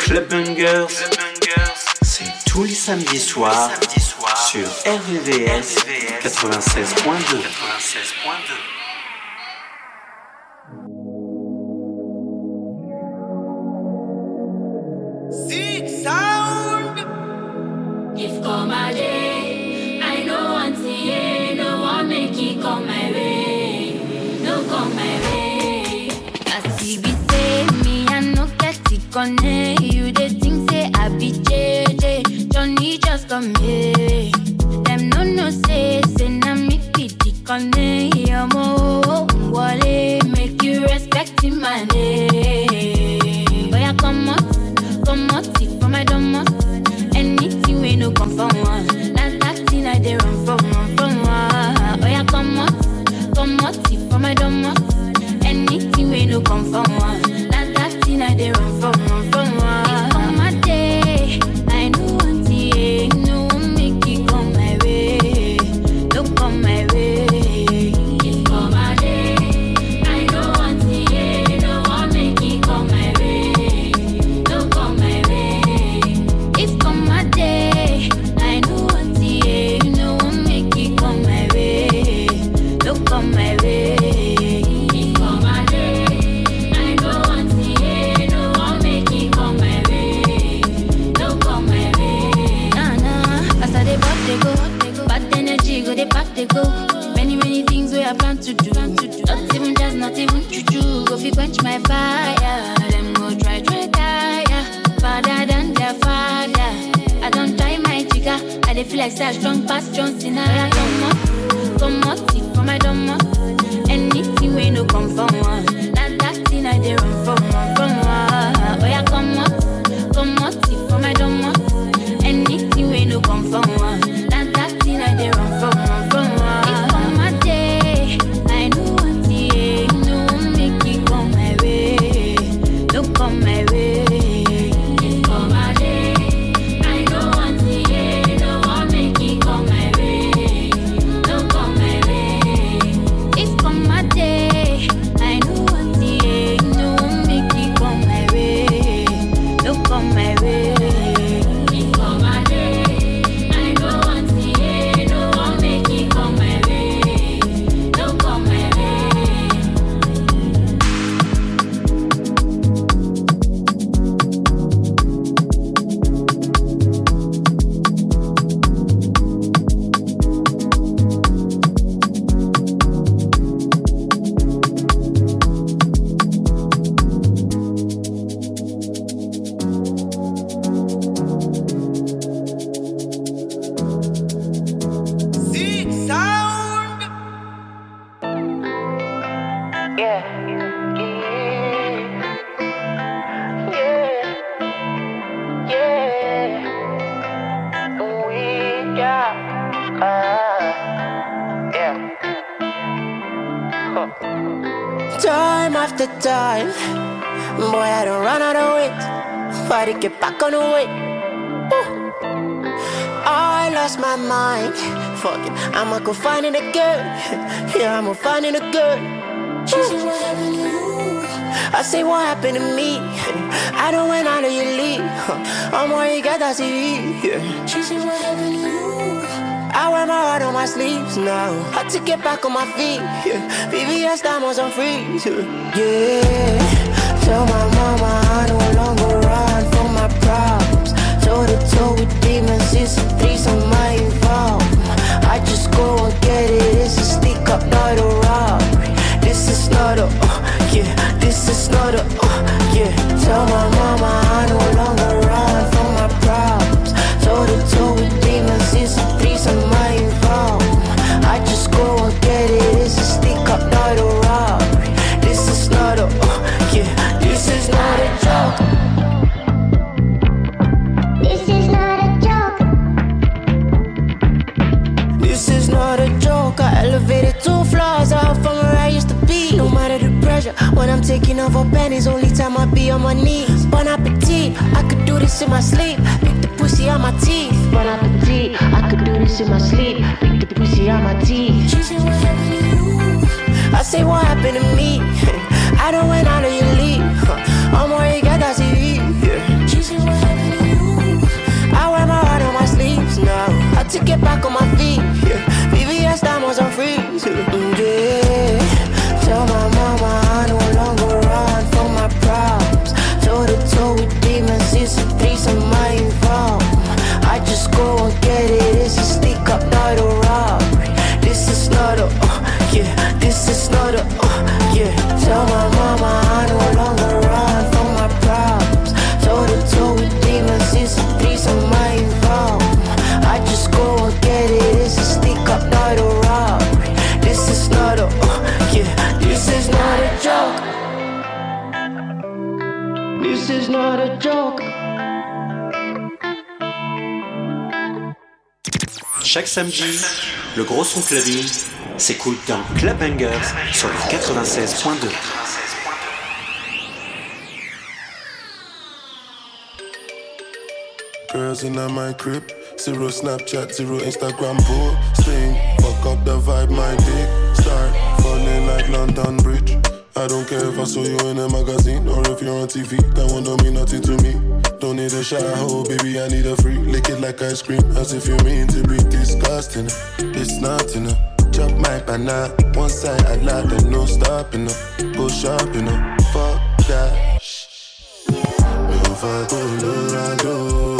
Club Bungers, c'est tous les samedis soirs sur RVVS 96.2. connect. You the think say I be JJ. Johnny just come here. Them no no say say na me pity connect. Yomo wale make you respect my name. Boy I come out, come out for my dumb Anything we no come from one. That that thing I dey run from one from one. Boy I come out, come out for my dumb Anything we no come from one. Like say I strong past John Cena. I come up, come up, for my dumb Anything we no come from one, that that thing I dey run from one from one. Oh yeah, come up, come up, for my dumb Anything I'ma go find it again. Yeah, I'ma find it again. She said, What happened to you? I say, What happened to me? I don't went out of your league. I'm more you got that see. She said, What happened to you? I wear my heart on my sleeves now. Had to get back on my feet. Yeah. VVS diamonds on freeze. Yeah. Tell my mama I no longer run from my problems. Toe to toe with demons, it's a threesome just go and get it. It's a stick up, not a robbery. This is not a, uh, yeah. This is not a, uh, yeah. Tell my mama I no longer run from my problems. Toe to pleasure when I'm taking off her panties. Only time I be on my knees. Bon appetit, I could do this in my sleep. Pick the pussy on my teeth. Bon appetit, I could do this in my sleep. Pick the pussy on my teeth. She said, What happened to you? I say, What happened to me? I don't went out of your league. I'm worried, I got CV. She said, What happened to you? I wear my heart on my sleeves now. I took it back on my feet. VVS diamonds on freeze. Yeah. Tell my go and get it, it's a stick up, not a Chaque samedi, le gros son clubbing s'écoute dans Club Bangers sur le 96.2. Girls in my crib, zero Snapchat, zero Instagram posting. Fuck up the vibe, my dick start falling like London Bridge. I don't care if I saw you in a magazine or if you're on TV. That one don't mean nothing to me. Don't need a shower, oh baby, I need a free. Lick it like ice cream, as if you mean to be disgusting. It's not enough. Chop my banana, one side I like that no stopping up. Push up, fuck that i that. Mi ò fa Colorado.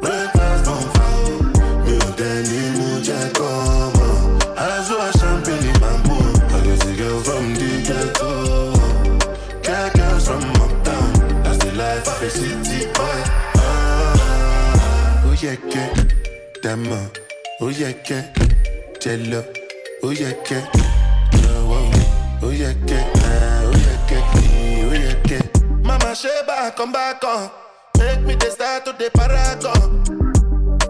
Breakfast bonfire. Mi ò dẹ̀ ní mú city boy. Ah, lọ. Ó yẹ kẹ́ lọ́wọ́. Ó yẹ kẹ́ ah, kẹ́ ó yẹ kẹ́. Mama ṣe back on. Make me the start to the paragon.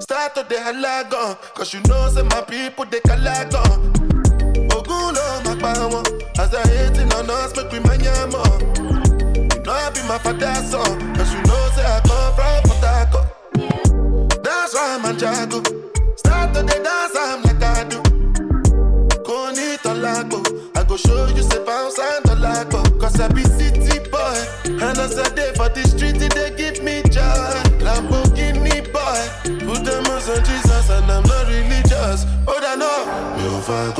Start to the halagon. Cause you know say my people they calagon. Ogun ló ma pa wọn. As they hating on us make we manya more. Know I be my father's son. Cause you know say I come from Harcourt. That's why I'm a jago. Start to the dance I'm like I do. Go need to lago. I go show you say bounce and the lago. Cause I be city boy. And as I day for the street, they give me joy. Lamborghini boy. Put them on Jesus and I'm not religious. Oh, I know. Ò fa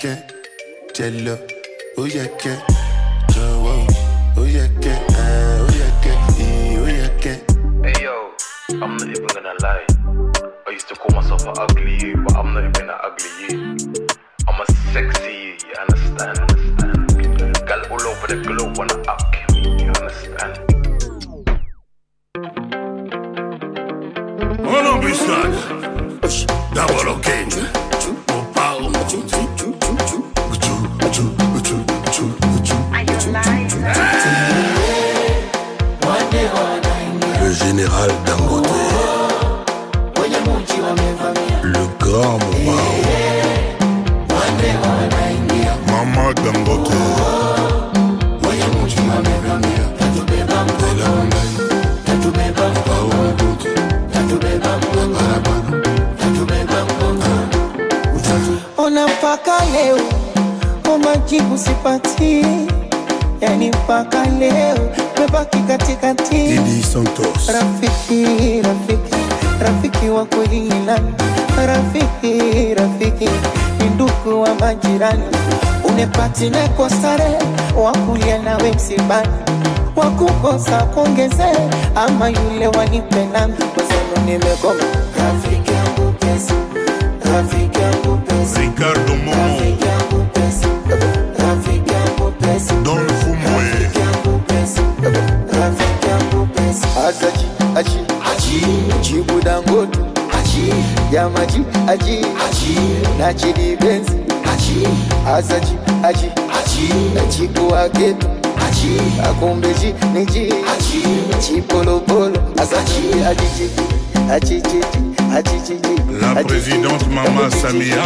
kẹ́ jẹ lọ. Ó yẹ kẹ́ jọ̀wọ́. Nawe wakukosa kuongeze ama yule wanipendana kwezenu nimegoma. Rafiki yangu pesa rafiki yangu pesa. Ricardo Momo. rafiki yangu pesa rafiki yangu pesa. Don Fumwe. rafiki yangu pesa rafiki yangu pesa. Asaji aji aji. Jibu dangote. Aji. Yamaji aji. Aji. Nachidi benzi. Aji. Asaji aji. Aji akumbeji la présidente maman Samia.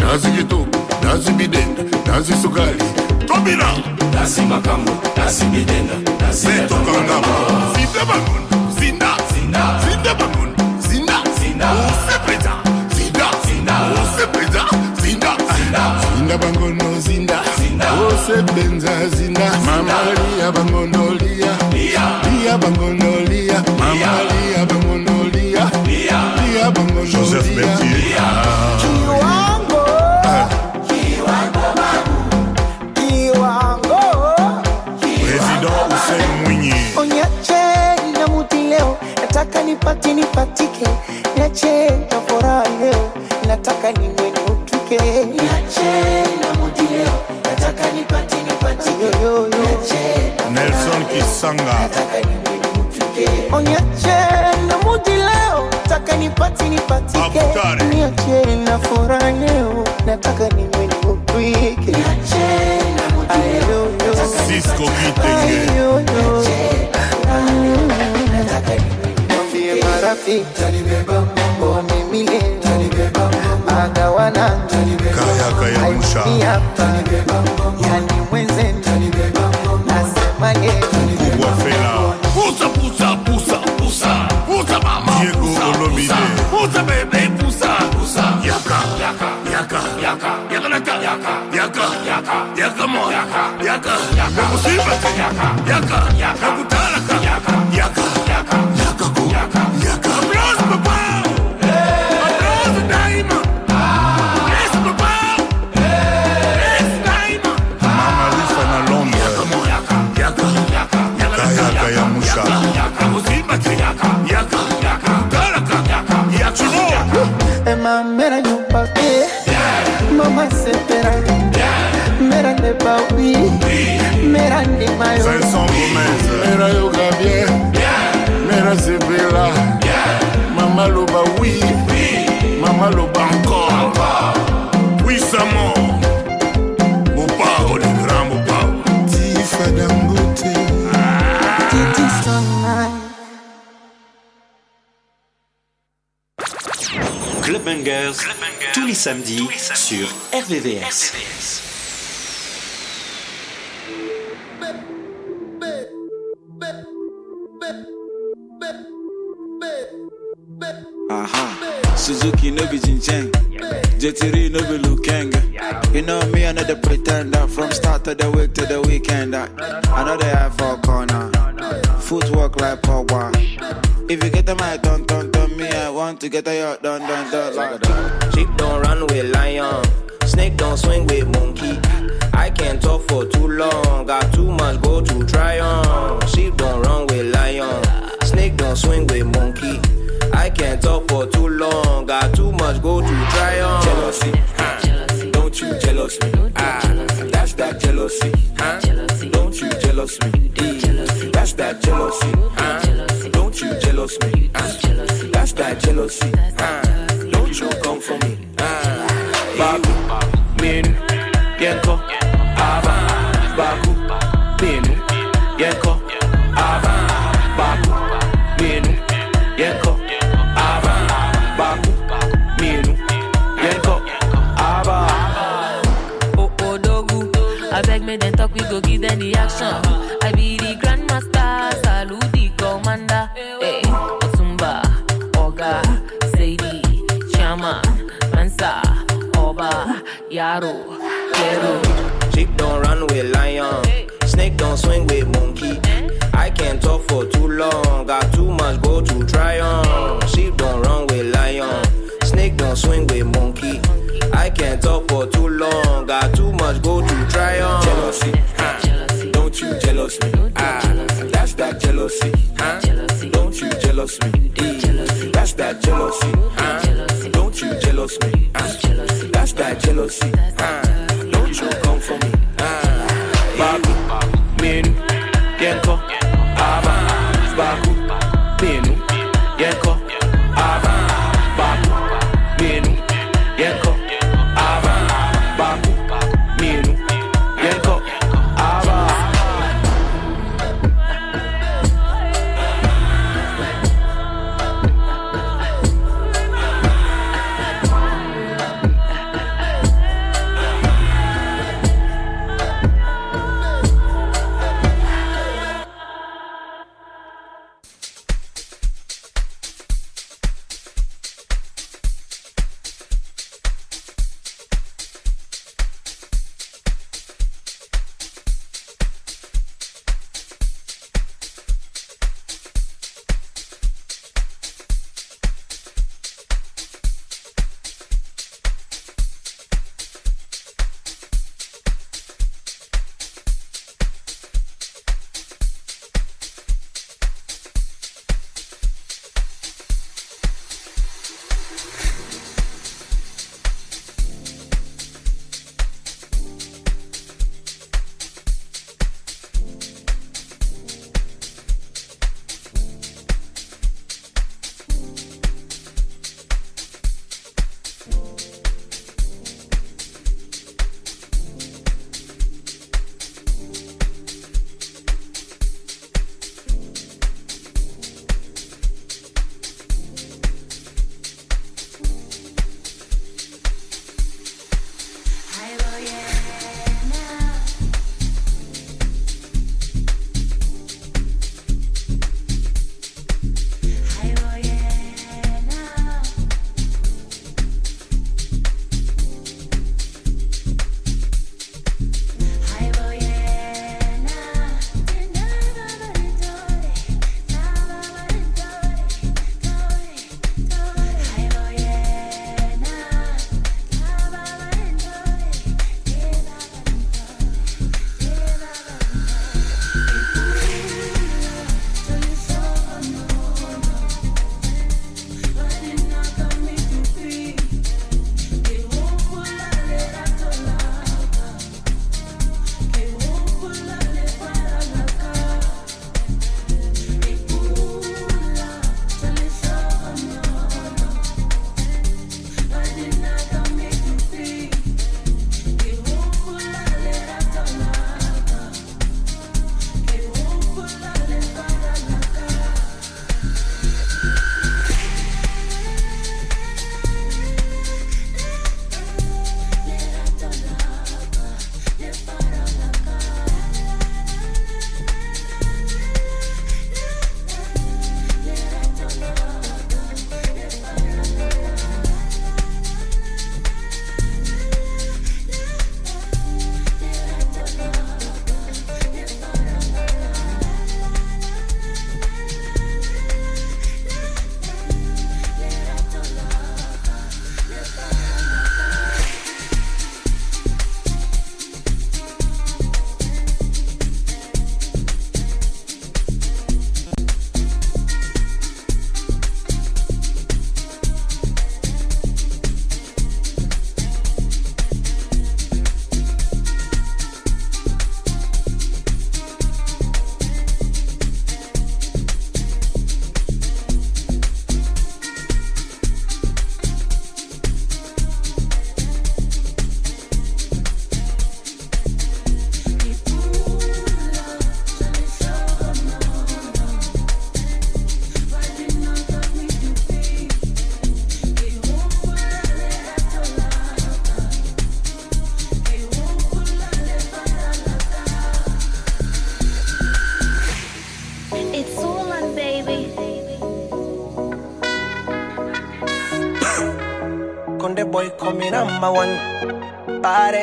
Nazi Gitu, Nazi Biden, Nazi Sugali, Tobina, Nazi Makambo, Nazi Bidenda, Nazi Beto Kangama, Zinda Bangun, Zinda, Zinda, Zinda Bangun, Zinda, Zinda, Ose Preza, Zinda, Zinda, Ose Preza, Zinda, Zinda, Zinda Bangono, Zinda, Zinda, Ose Benza, Zinda, Mama Lia Bangono, Lia, Lia, Lia Bangono, Lia, Mama Lia Bangono, Lia, Lia, Lia Bangono, Joseph Lia. Bertier. Nipati nipatike, niache na furaha leo, nataka niwe niutuke. Niache na muti leo, nataka nipati nipatike, niache Nelson Kisanga. Onyache na mudi leo, nataka nipati nipatike, Abutare. sisi agawana yani mwenzetu nasemaje sema oui mera mera sepela mama loba oui. Mama loba encore. Oui grand mopao tifadangote titisonai Clubbangers, Club tous tous les samedis. sur RVVS. No be Jincheng. Jetiri no be Lukenga. You know me, I know the pretender. From start of the week to the weekend. They have for corner. Footwork like power. If you get a dun dun, me, I want to get a yacht dun dun dun like. Sheep don't run with lion. Snake don't swing with monkey. I can't talk for too long. Got too much go to try on. Sheep don't run with lion. Snake don't swing with monkey. I can't talk for too long. Got too much go to try on. Jealousy, huh? Don't you jealous me? Ah, that's that jealousy, huh? Don't you jealous me? Eh, That's that jealousy, huh? Don't you jealous me? Ah, that's that jealousy, huh? Don't you come Yaro. Sheep don't run with lion. Snake don't swing with monkey. I can't talk for too long. Got too much go to try on. Sheep don't run with lion. Snake don't swing with monkey. I can't talk for too long. Got too much go to try on. Jealousy, huh? Don't you jealous me? Ah, that's that jealousy, huh? Don't you jealous me? That's that jealousy, huh? Don't you jealous me? Jealousy,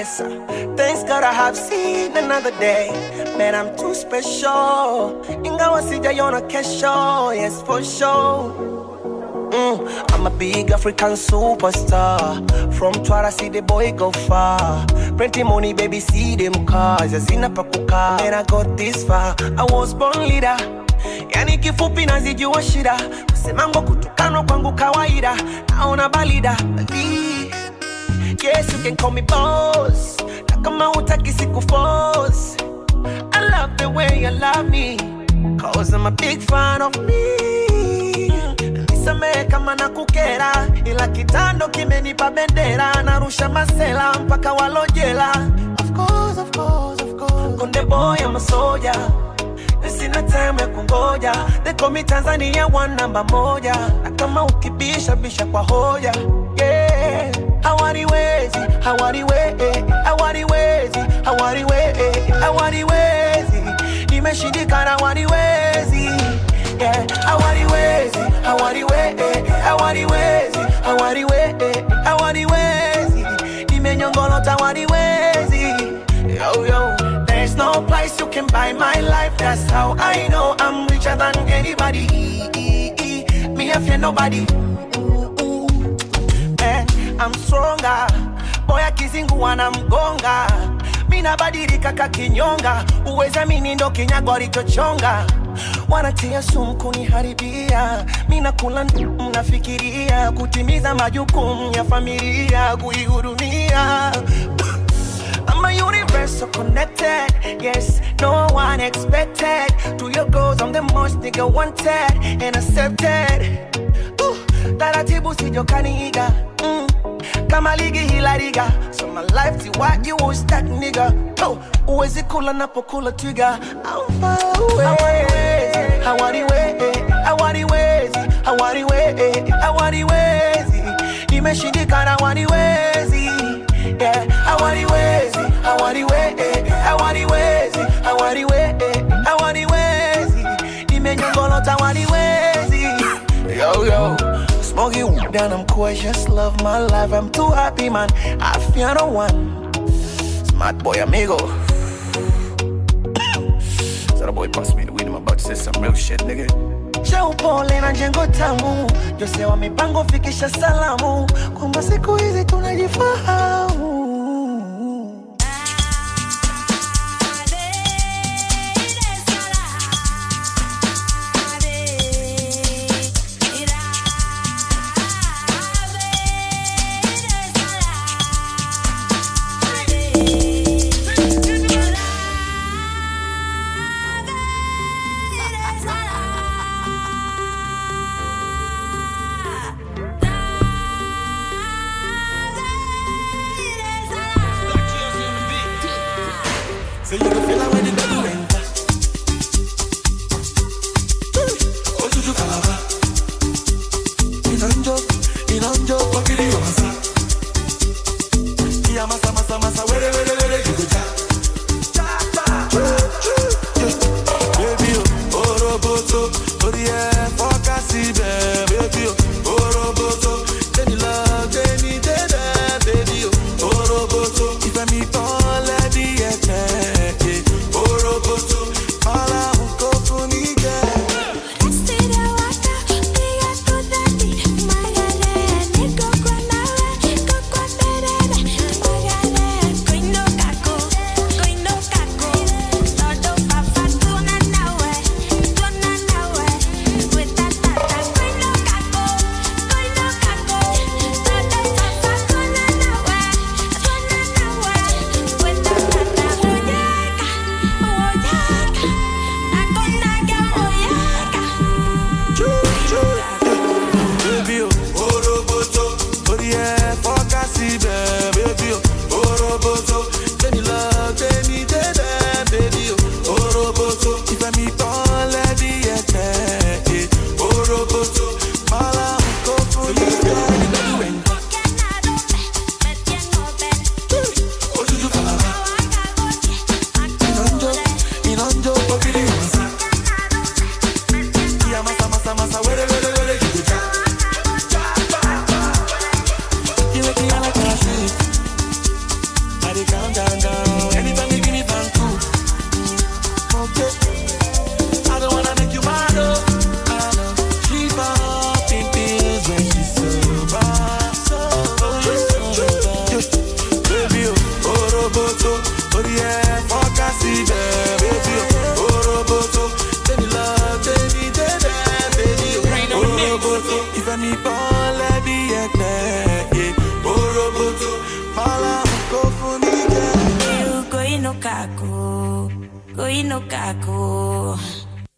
Baddest. Thanks God I have seen another day. Man, I'm too special. Ingawa sijaiona kesho, yes for sure. Mm, I'm a big African superstar. From Twara, see the boy go far. Plenty money, baby, see them cars. Yazina pakuka. And I got this far. I was born leader. Yani kifupi nazijua shida. Kusemango kutukanwa kwangu kawaida. Naona balida. Bali. Yes, you can call me boss. Na kama hutaki siku force. I love the way you love me. Cause I'm a big fan of me. Nisamehe kama na kukera, ila kitando kimenipa bendera, narusha masela mpaka walojela. Of course, of course, of course. Konde boy, I'm a soldier. Sina time ya kungoja, they call me Tanzania one namba moja, na kama ukibisha bisha kwa hoja yeah. Hawaniwezi, hawaniwezi, hawaniwezi, hawaniwezi, hawaniwezi, nimeshindikana, hawaniwezi yeah. I want it wazy, I want it wazy, I want it wazy, I want it wazy, I want Hawaniwezi, hawaniwezi, hawaniwezi, hawaniwezi, hawaniwezi, nimenyongolota, hawaniwezi yo yo. There's no price you can buy my life. That's how I know I'm richer than anybody. Me, I fear nobody. I'm stronger. Boy, akizingua anamgonga. mina nabadilika kakinyonga. Uweza mini ndo kinyago alichochonga. Wanatia sumu kuniharibia. mina kula mnafikiria kutimiza majukumu ya familia, kuihudumia I'm a universal connected. Yes, no one expected. To your goals, I'm the most nigga wanted and accepted. Taratibu sijokaniga mm. Kama ligi hila riga so my life ti what you was that nigga oh, uwezi kula napokula twiga I'm far away hawaniwezi hawaniwezi hawaniwezi hawaniwezi nimeshindikana hawaniwezi yeah hawaniwezi hawaniwezi hawaniwezi hawaniwezi hawaniwezi nimenyongolota hawaniwezi yo yo Smoky down, I'm just love my life. I'm too happy, man. I fear no one. Smart boy, amigo. so the boy passed me the weed, I'm about to say some real shit, nigga. cha upole na jengo tamu, Jose wa mipango fikisha salamu kwamba siku hizi tunajifahamu.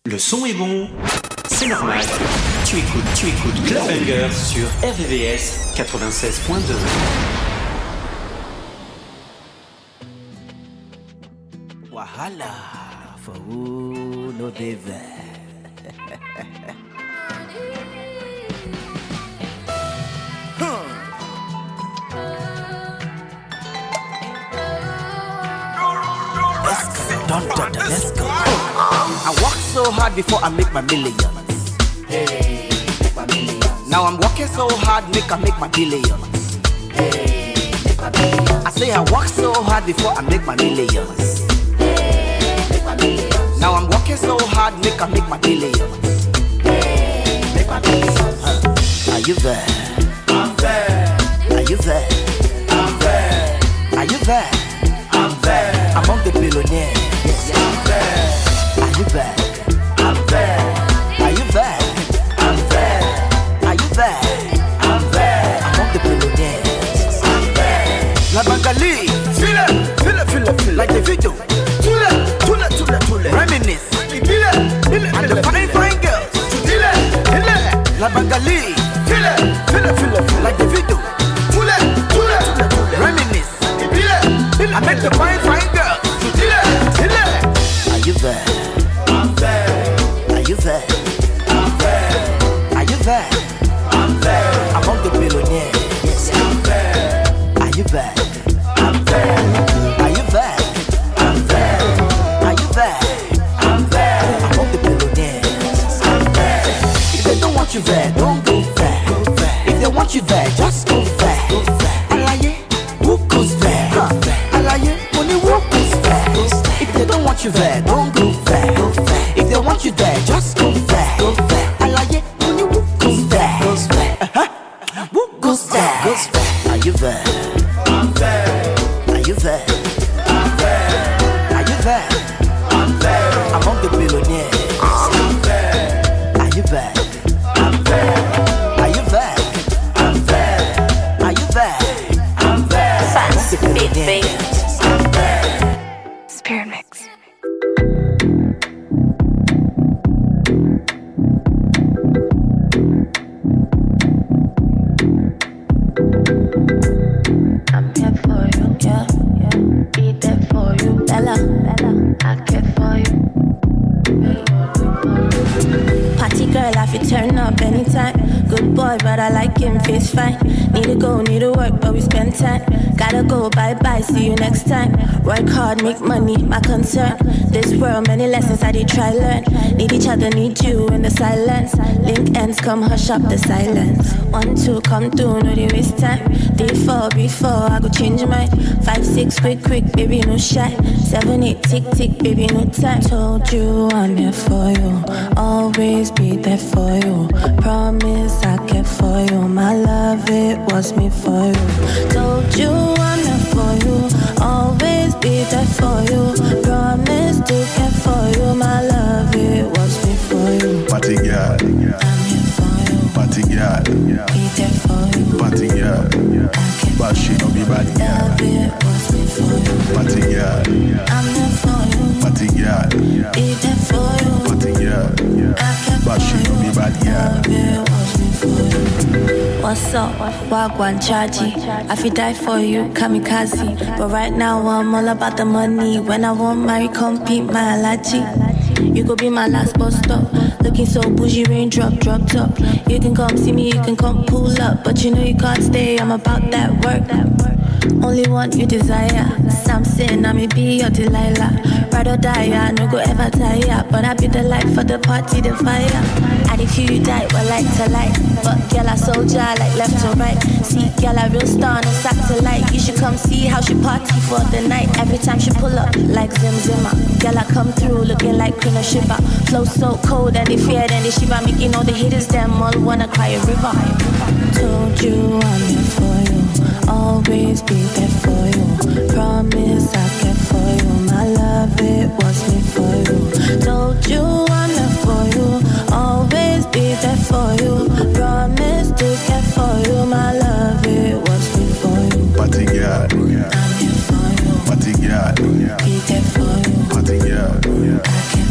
Le son est bon, c'est normal. Tu écoutes, tu écoutes Clubbanger sur RVVS 96.2. Wahala for no dey so hard before I make my millions. Hey, make my millions. Now I'm working so hard, make I make my billions. Hey, make my billions. I say I work so hard before I make my millions. Hey, make my millions. Now I'm working so hard, make I make my billions. Hey, make my billions. Huh. Are you there? I'm there. Are you there? I'm there. Are you there? I'm there. Among the billionaires. Yes, I'm there. Are you there? There. Are you there? I'm there. Are you there? I'm there. Among the billionaires. I'm there. La Bangali. File, file, file, file. Like the video. Tule, tule, tule, tule. Reminisce. Bile, bile, And the fine, fine girls. Dile, dile. La Bangali. Come hush up the silence. One, two, come through, no they waste time. Day four, before I go change my Five, six, quick, quick, baby, no shy. Seven, eight, tick, tick, baby, no time. Told you I'm here for you. Always be there for you. Promise I care for you. My love, it was me for you. Told you I'm here for you. Always be there for you. Promise to care for you. My love, it was me for you. Party girl. Party girl. Party girl. But she no be bad girl. Party girl. Party girl. Party girl. But she no be bad girl. What's up? Wagwan Chaji. I fi die for you, kamikaze. But right now I'm all about the money. When I want marry, compete my allergy. You could be my last bus stop. Looking so bougie, raindrop, drop top. You can come see me, you can come pull up. But you know you can't stay, I'm about that work. Only one you desire. Samson, I may be your Delilah. Ride or die, I no go ever tire. But I be the light for the party, the fire. And if you die, well, like to like. But girl, I soldier, like left to right. See, girl, I real star, no satellite. You should come see how she party for the night. Every time she pull up, like Zim Zimmer. Girl, I come through looking like Queen Shiva. Flow so cold and they fear, then they shiver. Making all the haters, them all wanna cry a river. Told you I'm here for you. Always be there for you. Promise I care for you. My love, it was me for you. Told you for you. promise to care for you, my love. It was before you. Party girl, I'm here for you. Party girl, Be there for you. Party girl,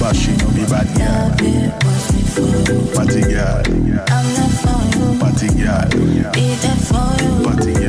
but she no be bad girl. Love it was before you. Party girl, I'm there for you. Party girl, be there for you. Party girl.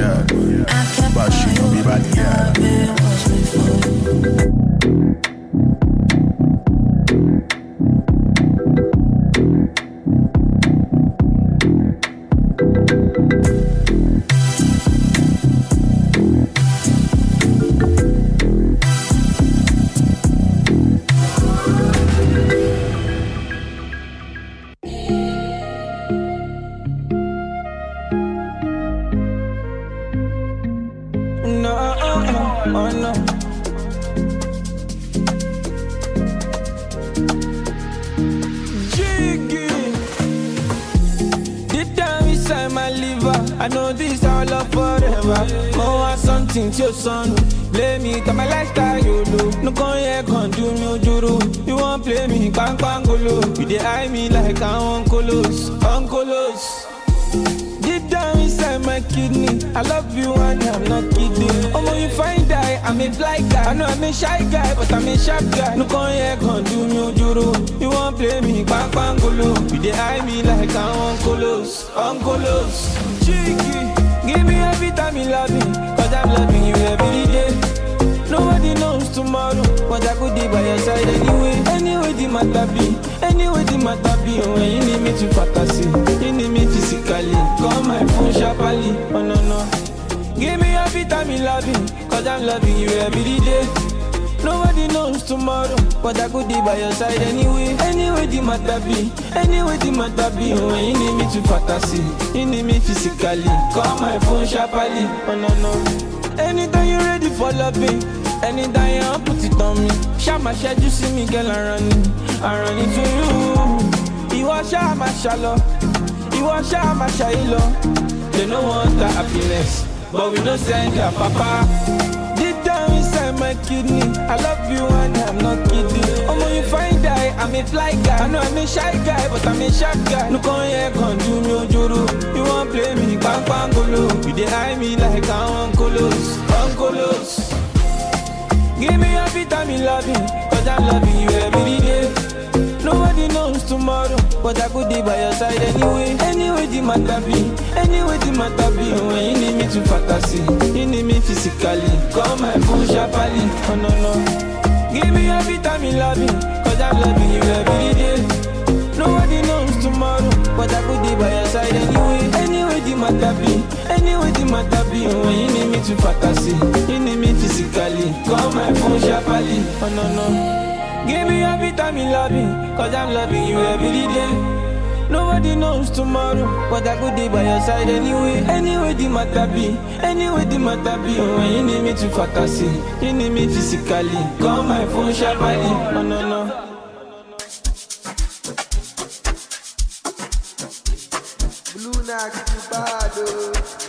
I'm loving you every day. Nobody knows tomorrow, but I could be by your side anyway. Anyway, the matter be, anyway, the matter be. When you need me to fantasy, you need me physically. Call my phone sharply, oh no, no. Anytime you're ready for loving, anytime you put it on me. Shama shed you see me, girl, I run it, I run it to you. You are Shama shallow, you are Shama shallow. They no want the happiness, but we no send their papa. Deep down inside my kidney, I love you and I'm not kidding. Omo, you find die, I'm a fly guy. I know I'm a shy guy, but I'm a sharp guy. No come here, come do me ojuru. You won't play me, bang bang golo. You dey eye me like I'm uncolos, uncolos. Give me every time you love me, cause I'm loving you every day. Nobody knows tomorrow, but I could be by your side anyway. Anyway, the matter be, anyway, the matter be. When you need me to fantasy, you need me physically. Call my phone sharply, oh no, no. Give me every time you love me, cause I'm loving you every day. Nobody knows tomorrow, but I could be by your side anyway. Anyway, the matter be, anyway, the matter be. When you need me to fantasy, you need me physically. Call my phone sharply, oh no, no. Give me every time you love cause I'm loving you every day. Nobody knows tomorrow, but I could be by your side anyway. Anyway, the matter be, anyway, the matter be. When you need me to fantasy, you need me physically. Call my phone sharply, oh no, no. Blue Nack, you bad, oh.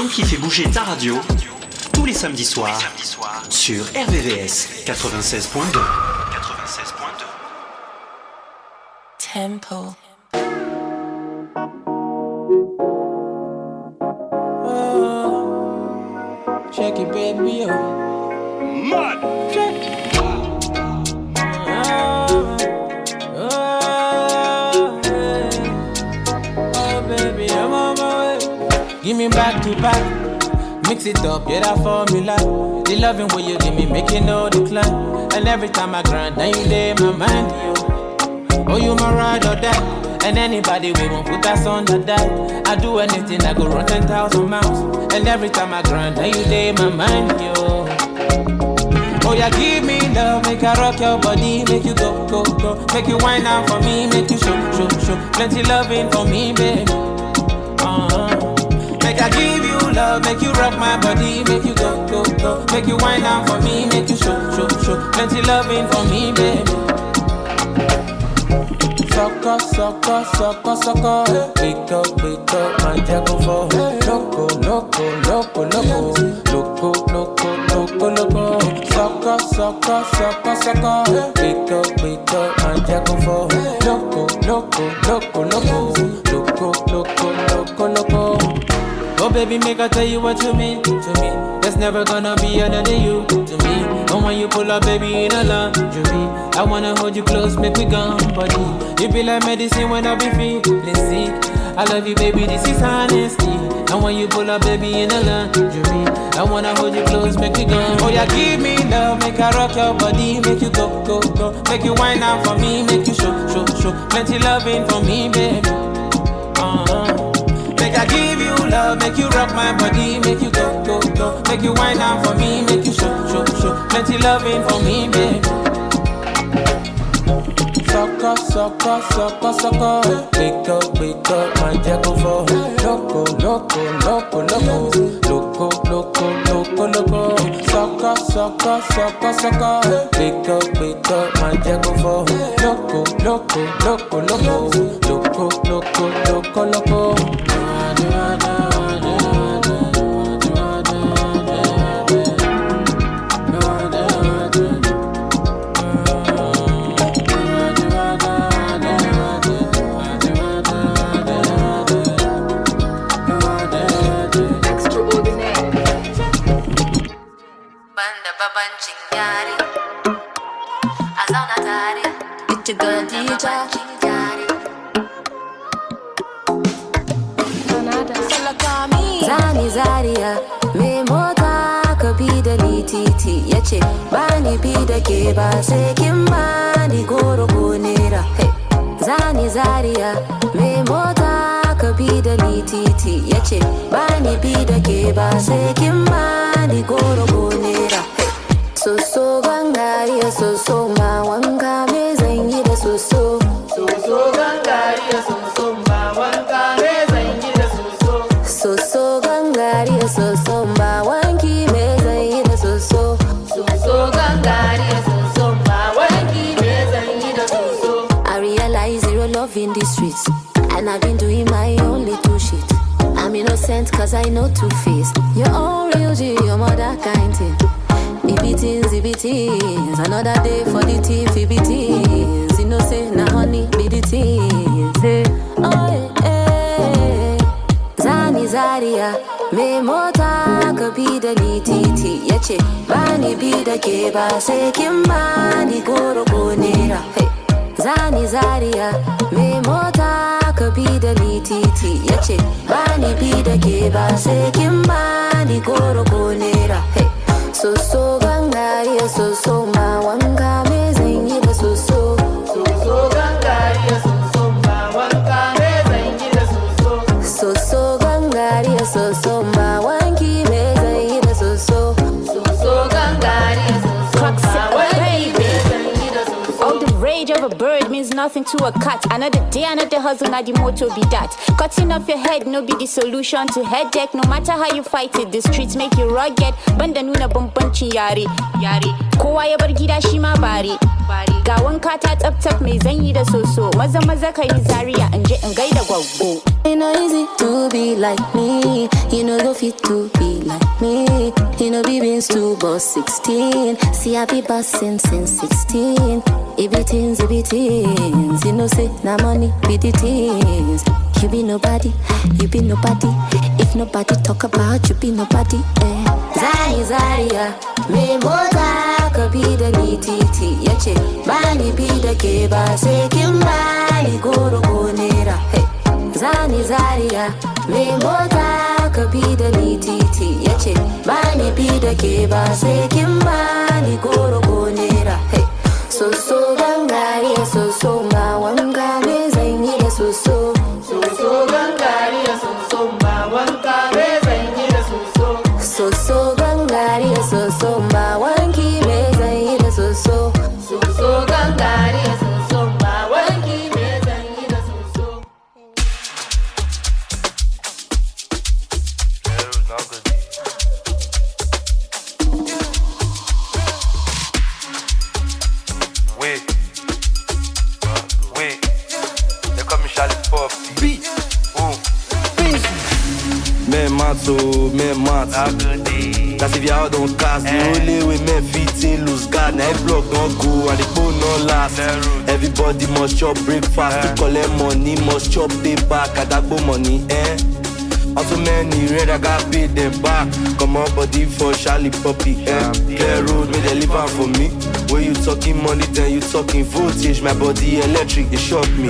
Son qui fait bouger ta radio, tous les samedis soirs, sur RVVS 96.2. Tempo. Loving way you give me, make it no decline. And every time I grind, now you lay my mind, yo. Oh, you my ride or die. And anybody we won't put us on the that. I do anything, I go run 10,000 miles. And every time I grind, now you lay my mind, yo. Oh, yeah, give me love, make I rock your body, make you go, go, go. Make you wind down for me, make you show, show, show. Plenty loving for me, baby. Uh-huh. Make I give you love, make you rock my body, make you go, go, go. Make you wind down for me, make you show, show, show. Plenty loving for me, baby. Sucker, sucker, sucker, sucker. Eh. Wake up, wake up, my jackal for eh. loco, loco, loco, loco, loco, loco, loco, loco. Sucker, sucker, sucker, sucker. Eh. Wake up, wake up, my jackal for loco, loco, loco, loco, loco, loco, loco, loco. Oh baby, make I tell you what you mean to me. There's never gonna be another you to me. And when you pull up, baby, in a lingerie, I wanna hold you close, make we gum body. You be like medicine when I be feeling sick. I love you, baby, this is honesty. And when you pull up, baby, in a lingerie, I wanna hold you close, make we gum. Oh yeah, give me love, make I rock your body, make you go, go, go, make you wind out for me, make you show, show, show. Plenty loving for me, baby. Give you love, make you rock my body, make you go, go, go. Make you wind down for me, make you show, show, show. Plenty loving for me, baby. Sucker, sucker, sucker, sucker. Wake up, wake up, my jackal for loco, loco, loco, loco, loco, loco, loco, loco. Sucker, sucker, sucker, sucker. Wake up, wake up, my jackal for loco, loco, loco, loco, loco, loco, loco, loco. Banda babancin yare. A zauna tare. It's girl DJ. Zani Zaria mai mota ka bi da ni titi. Ya ce ba ni bi da ke ba sai kin ba ni goro ko nera Hey. Zani Zaria mai mota ka bi da ni titi. Ya ce ba ni bi da ke ba sai kin ba ni goro ko nera. Soso gangariya soso ma wanka me zan yi da soso. Soso gangariya soso cause I know two face. Your own real G, your mother kind thing Ibitins, ibitins. Another day for the thief, ibitins. You know say na honey be the things hey. Oh yeah, yeah. Zani Zaria. Me mota ka bi ni titi Ya ce ba ni bi da ke ba sai kin goro nera. Hey. Zani Zaria Me mota ka bi da ni titi Ya ce ba ni bi da ke ba sai kin ba ni goro ko nera hey. Soso gangariya soso ma wanga me zan yi nothing to a cat. Another day, another hustle, now the motto be that. Cutting off your head, no be the solution to headache. No matter how you fight it, the streets make you rugged. Banda nuna bambancin yare, yare. Kowa ya bar gida shi ma bare. Ga wanka ta tsaf mai zanyi da soso. Maza maza ka yi zaria in je in gaida gwaggo. It no easy to be like me. You know go fit to be like me. You know be beans to boss 16. See I be bossing since 16. It be. You know say na money be the things. You be nobody, you be nobody. If nobody talk about you, be nobody. Eh. Zari Zaria, me mota ka bi da ni titi yace bani bi da ke ba sai goro. Zani Zaria, me mota ka bi da ni titi yace bani bi da ke ba sai goro. soso gangare so ma wanka me zan yi da soso. Soso gangare soso ma wanka me zan yi da soso. Soso gangare soso ma Oh, men mat That's if you out on cast The only way men fit in lose guard Now if block don't go and the phone no last Everybody must chop breakfast. To collect money must chop paper Kadagbo money eh How so many red I got paid them back. Come on body for Charlie Poppy eh? Clear road make they leave am for me. When you talking money then you talking voltage. My body electric they shock me.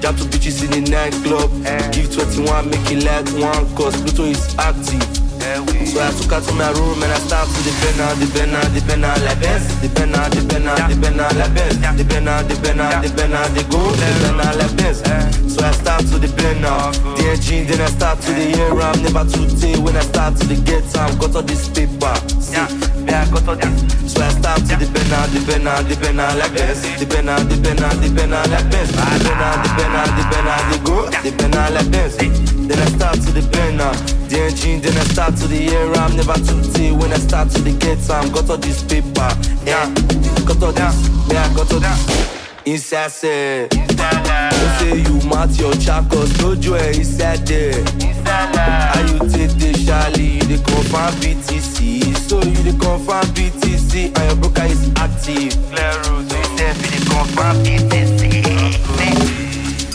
Jab to bitches in the nightclub. Give 21 make it like one Cause Pluto is active so I took her to my room and I start to depend on, depend on, depend on like Benz Depend on, depend on, depend on like Benz Depend on, depend on, depend on the go Depend on like Benz So I start to depend on the engine Then I start to the air I'm never too day when I start to the get time Got all this paper See, yeah, got all this So I start to depend on, depend on, depend on like Benz Depend on, depend on, depend on like Benz Depend on, depend on, depend on the go Depend on like Benz Then I start to depend on the engine Then I start to the air I'm never too day when I start to the get time Got all this paper, yeah. Got all this, yeah, got all this. Inside say say you mat your chakos No joy inside there How you take the Charlie? You the confirm BTC So you the confirm BTC And your broker is active. Clear road So you say you the confirm BTC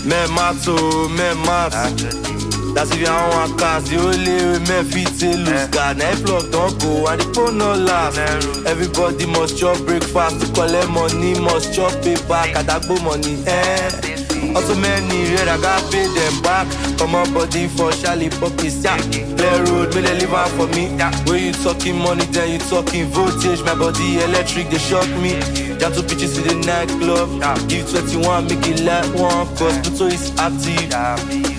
Men mat oh, men mat That's if you want cast, the only men fit to lose God. Now luck don't go and the phone no last. Everybody must chop breakfast to collect money, must chop paper, kadagbo money. Eh. Also many red, I got pay them back. Come on, body for Charlie Puppies, yeah. Clear road, may they live out for me. When you talking money, then you talking voltage. My body electric, they shock me. Jam two bitches in the nightclub. Give 21, make it like one, cause Pluto is active.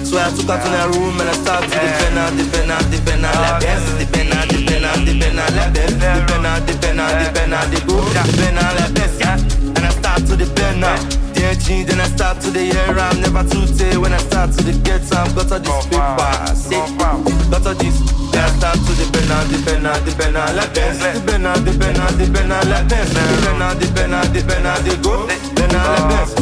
So I took her to the room and I started to depend on, depend on, depend on like Benz. Depend on, depend on, depend on like Benz. Depend on, depend on, depend on the go. Depend on like Benz, yeah. And I start to depend on the engine, then I start to the air. I'm never too day when I start to the get time. Got all this paper, see, got all this. Then I start to depend on, depend on, depend on like Benz. Depend on, depend on, depend on like Benz. Depend on, depend on, depend on the go. Depend on like Benz.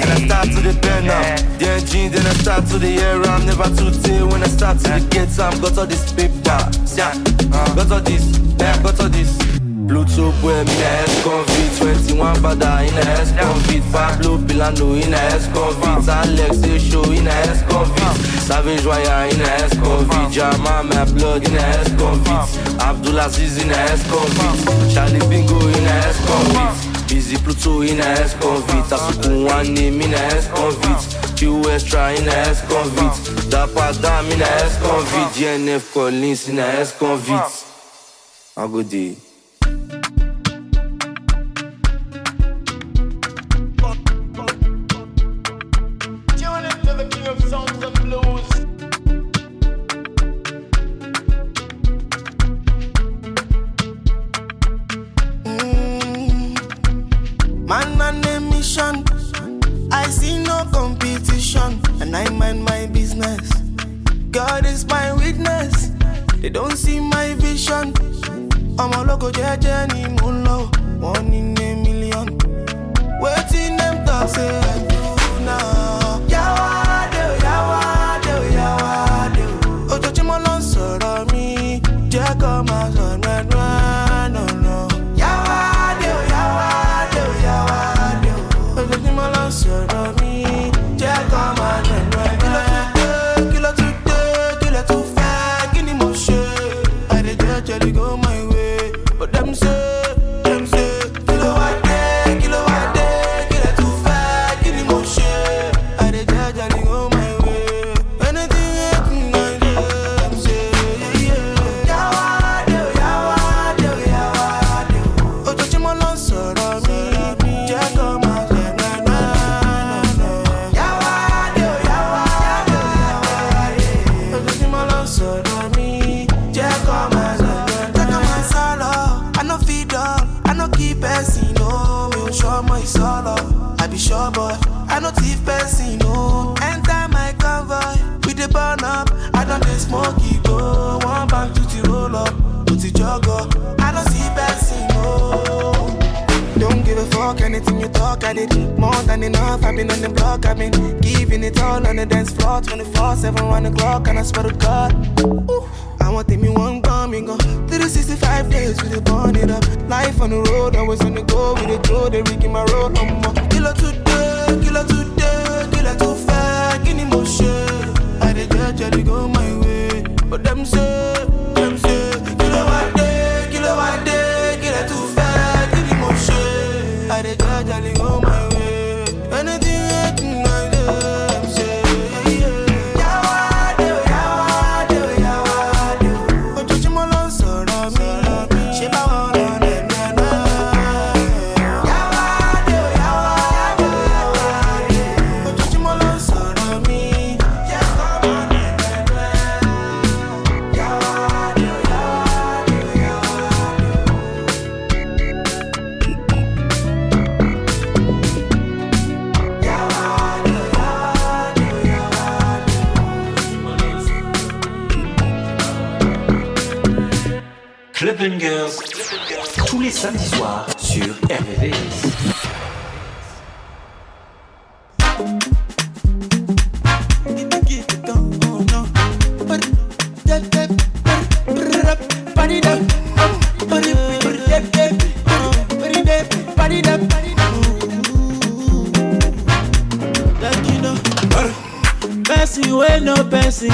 And I start to depend on the engine, then I start to the air. I'm never too day when I start to the get time. Got all this paper, see, got all this, yeah, got all this. Bluetooth with me na S-Convit 21 Bada in a S-Convit Pablo Pilano in a S-Convit Alex Esho in a S-Convit Savage Wire in a S-Convit Jama My Blood in a S-Convit Abdulaziz in a S-Convit Charlie Bingo in a S-Convit Busy Pluto in a S-Convit Asuku One Name in a S-Convit Q Extra in a S-Convit Dapa Dam in a S-Convit GNF Collins in a S-Convit A good day the dance floor 24 7 1 o'clock and I swear to God. Ooh. I want take me one gum and go 365 days with it, burn it up. Life on the road, always on the go with it.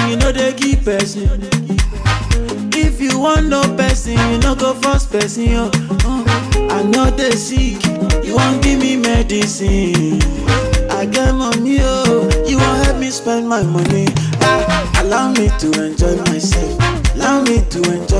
you know they keep person. If you want no person, you no go force person. yo. Uh, I know they sick, you won't give me medicine. I get money, oh, you won't help me spend my money. Ah, allow me to enjoy myself, allow me to enjoy.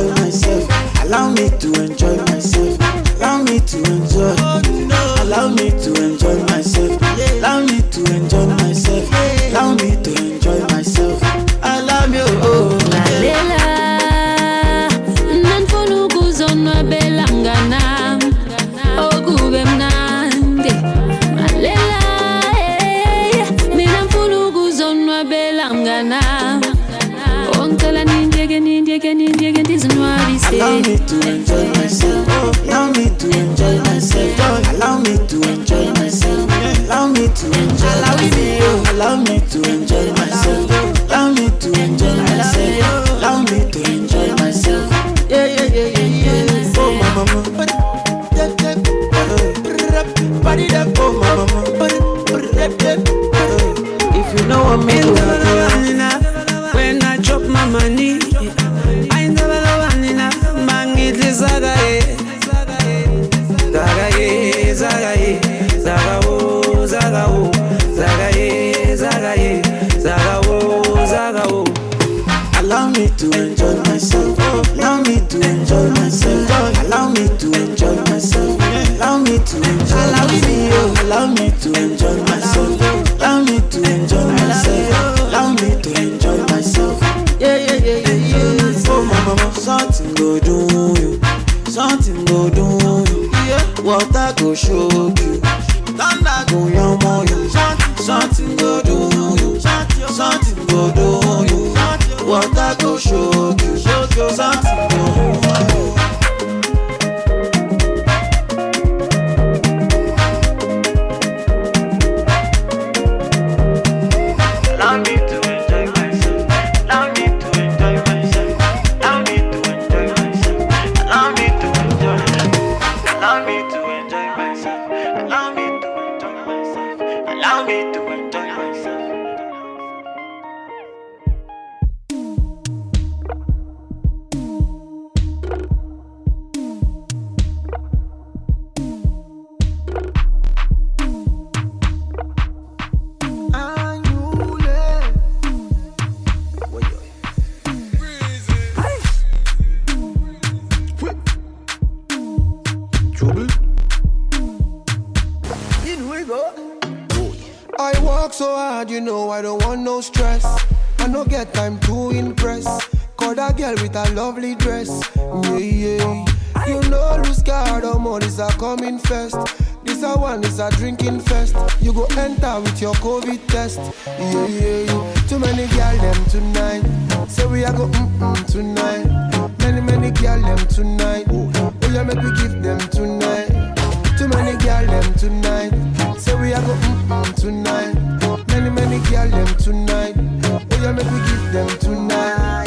tonight. Oh, yeah, make we give them tonight.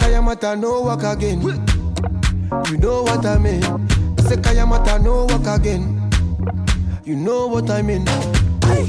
Kayamata no work again. You know what I mean. I say Kayamata no work again. You know what I mean. Aye.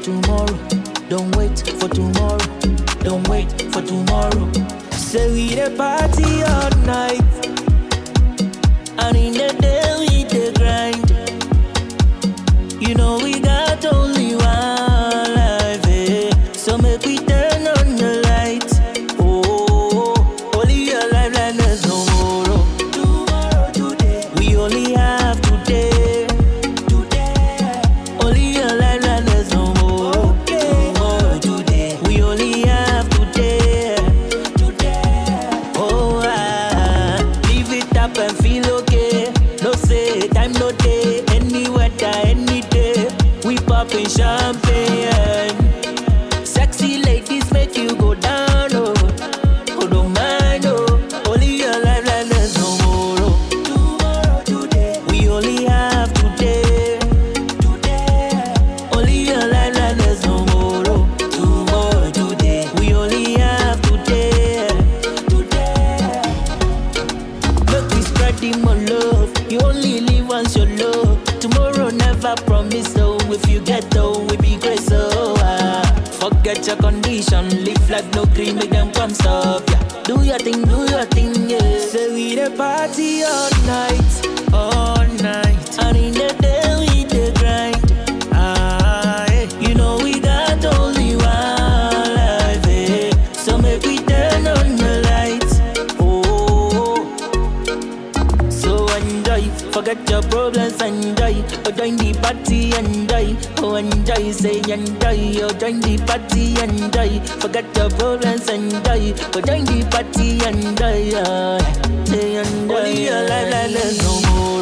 tomorrow. Don't wait for tomorrow. Don't wait for tomorrow. Say we a party all night. So if you get though, we be great, so ah. Forget your condition, live like no cream, make them come stop, say and enjoy. Oh, join the party, enjoy. Forget your problems, enjoy. Oh, join the party, enjoy. Oh, say enjoy. Only your life, like no more.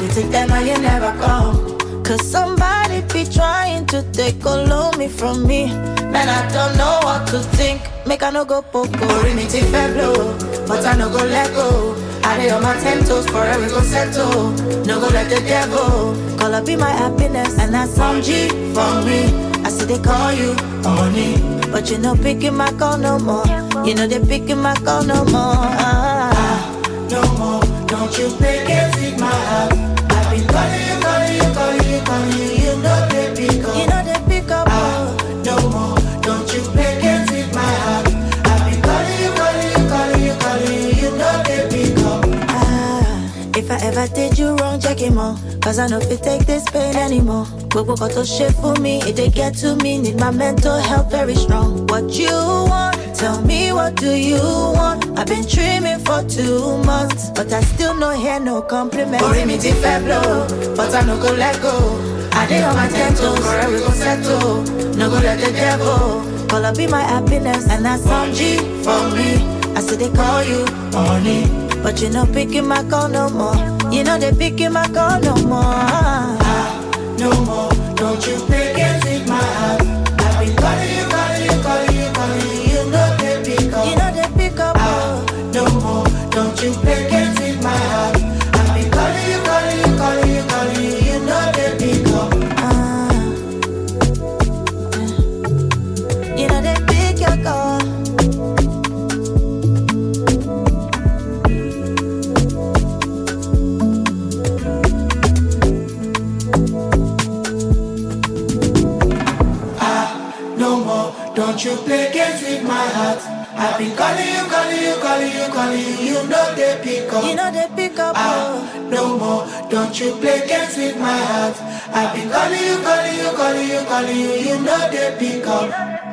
Go to take them and you never come. Cause somebody be trying to take all of me from me. Man, I don't know what to think. Make I no go poco. Ori me take fair blow. But I no go let go. I lay on my ten toes forever go settle. No go let the devil call up be my happiness. And that's some G for me. I see they call you honey. But you no picking my call no more. You know they picking my call no more. Ah, No more, don't you games with my heart. Been calling you, calling I did you wrong, him out. Cause I know if you take this pain anymore. Gbogbo kan tó ṣe fún mi, it dey get to me. Need my mental health very strong. What you want? Tell me what do you want? I've been dreaming for two months, but I still no hear no compliment. Orí mi ti fẹ́ blow, but I no go let go. I dey on my ten toes, forever go settle. No go let the devil Call up be my happiness, and that's some G for me. I see they call you honey, but you know picking my call no more. You know they picking my call no more. Ah, no more. Don't you play games with my heart. Don't you play games with my heart. I've been calling you, calling you, calling you, calling you. You know they pick up. You know they pick up. Ah, no more. Don't you play games with my heart. I've been calling you, calling you, calling you, calling you. You know they pick up.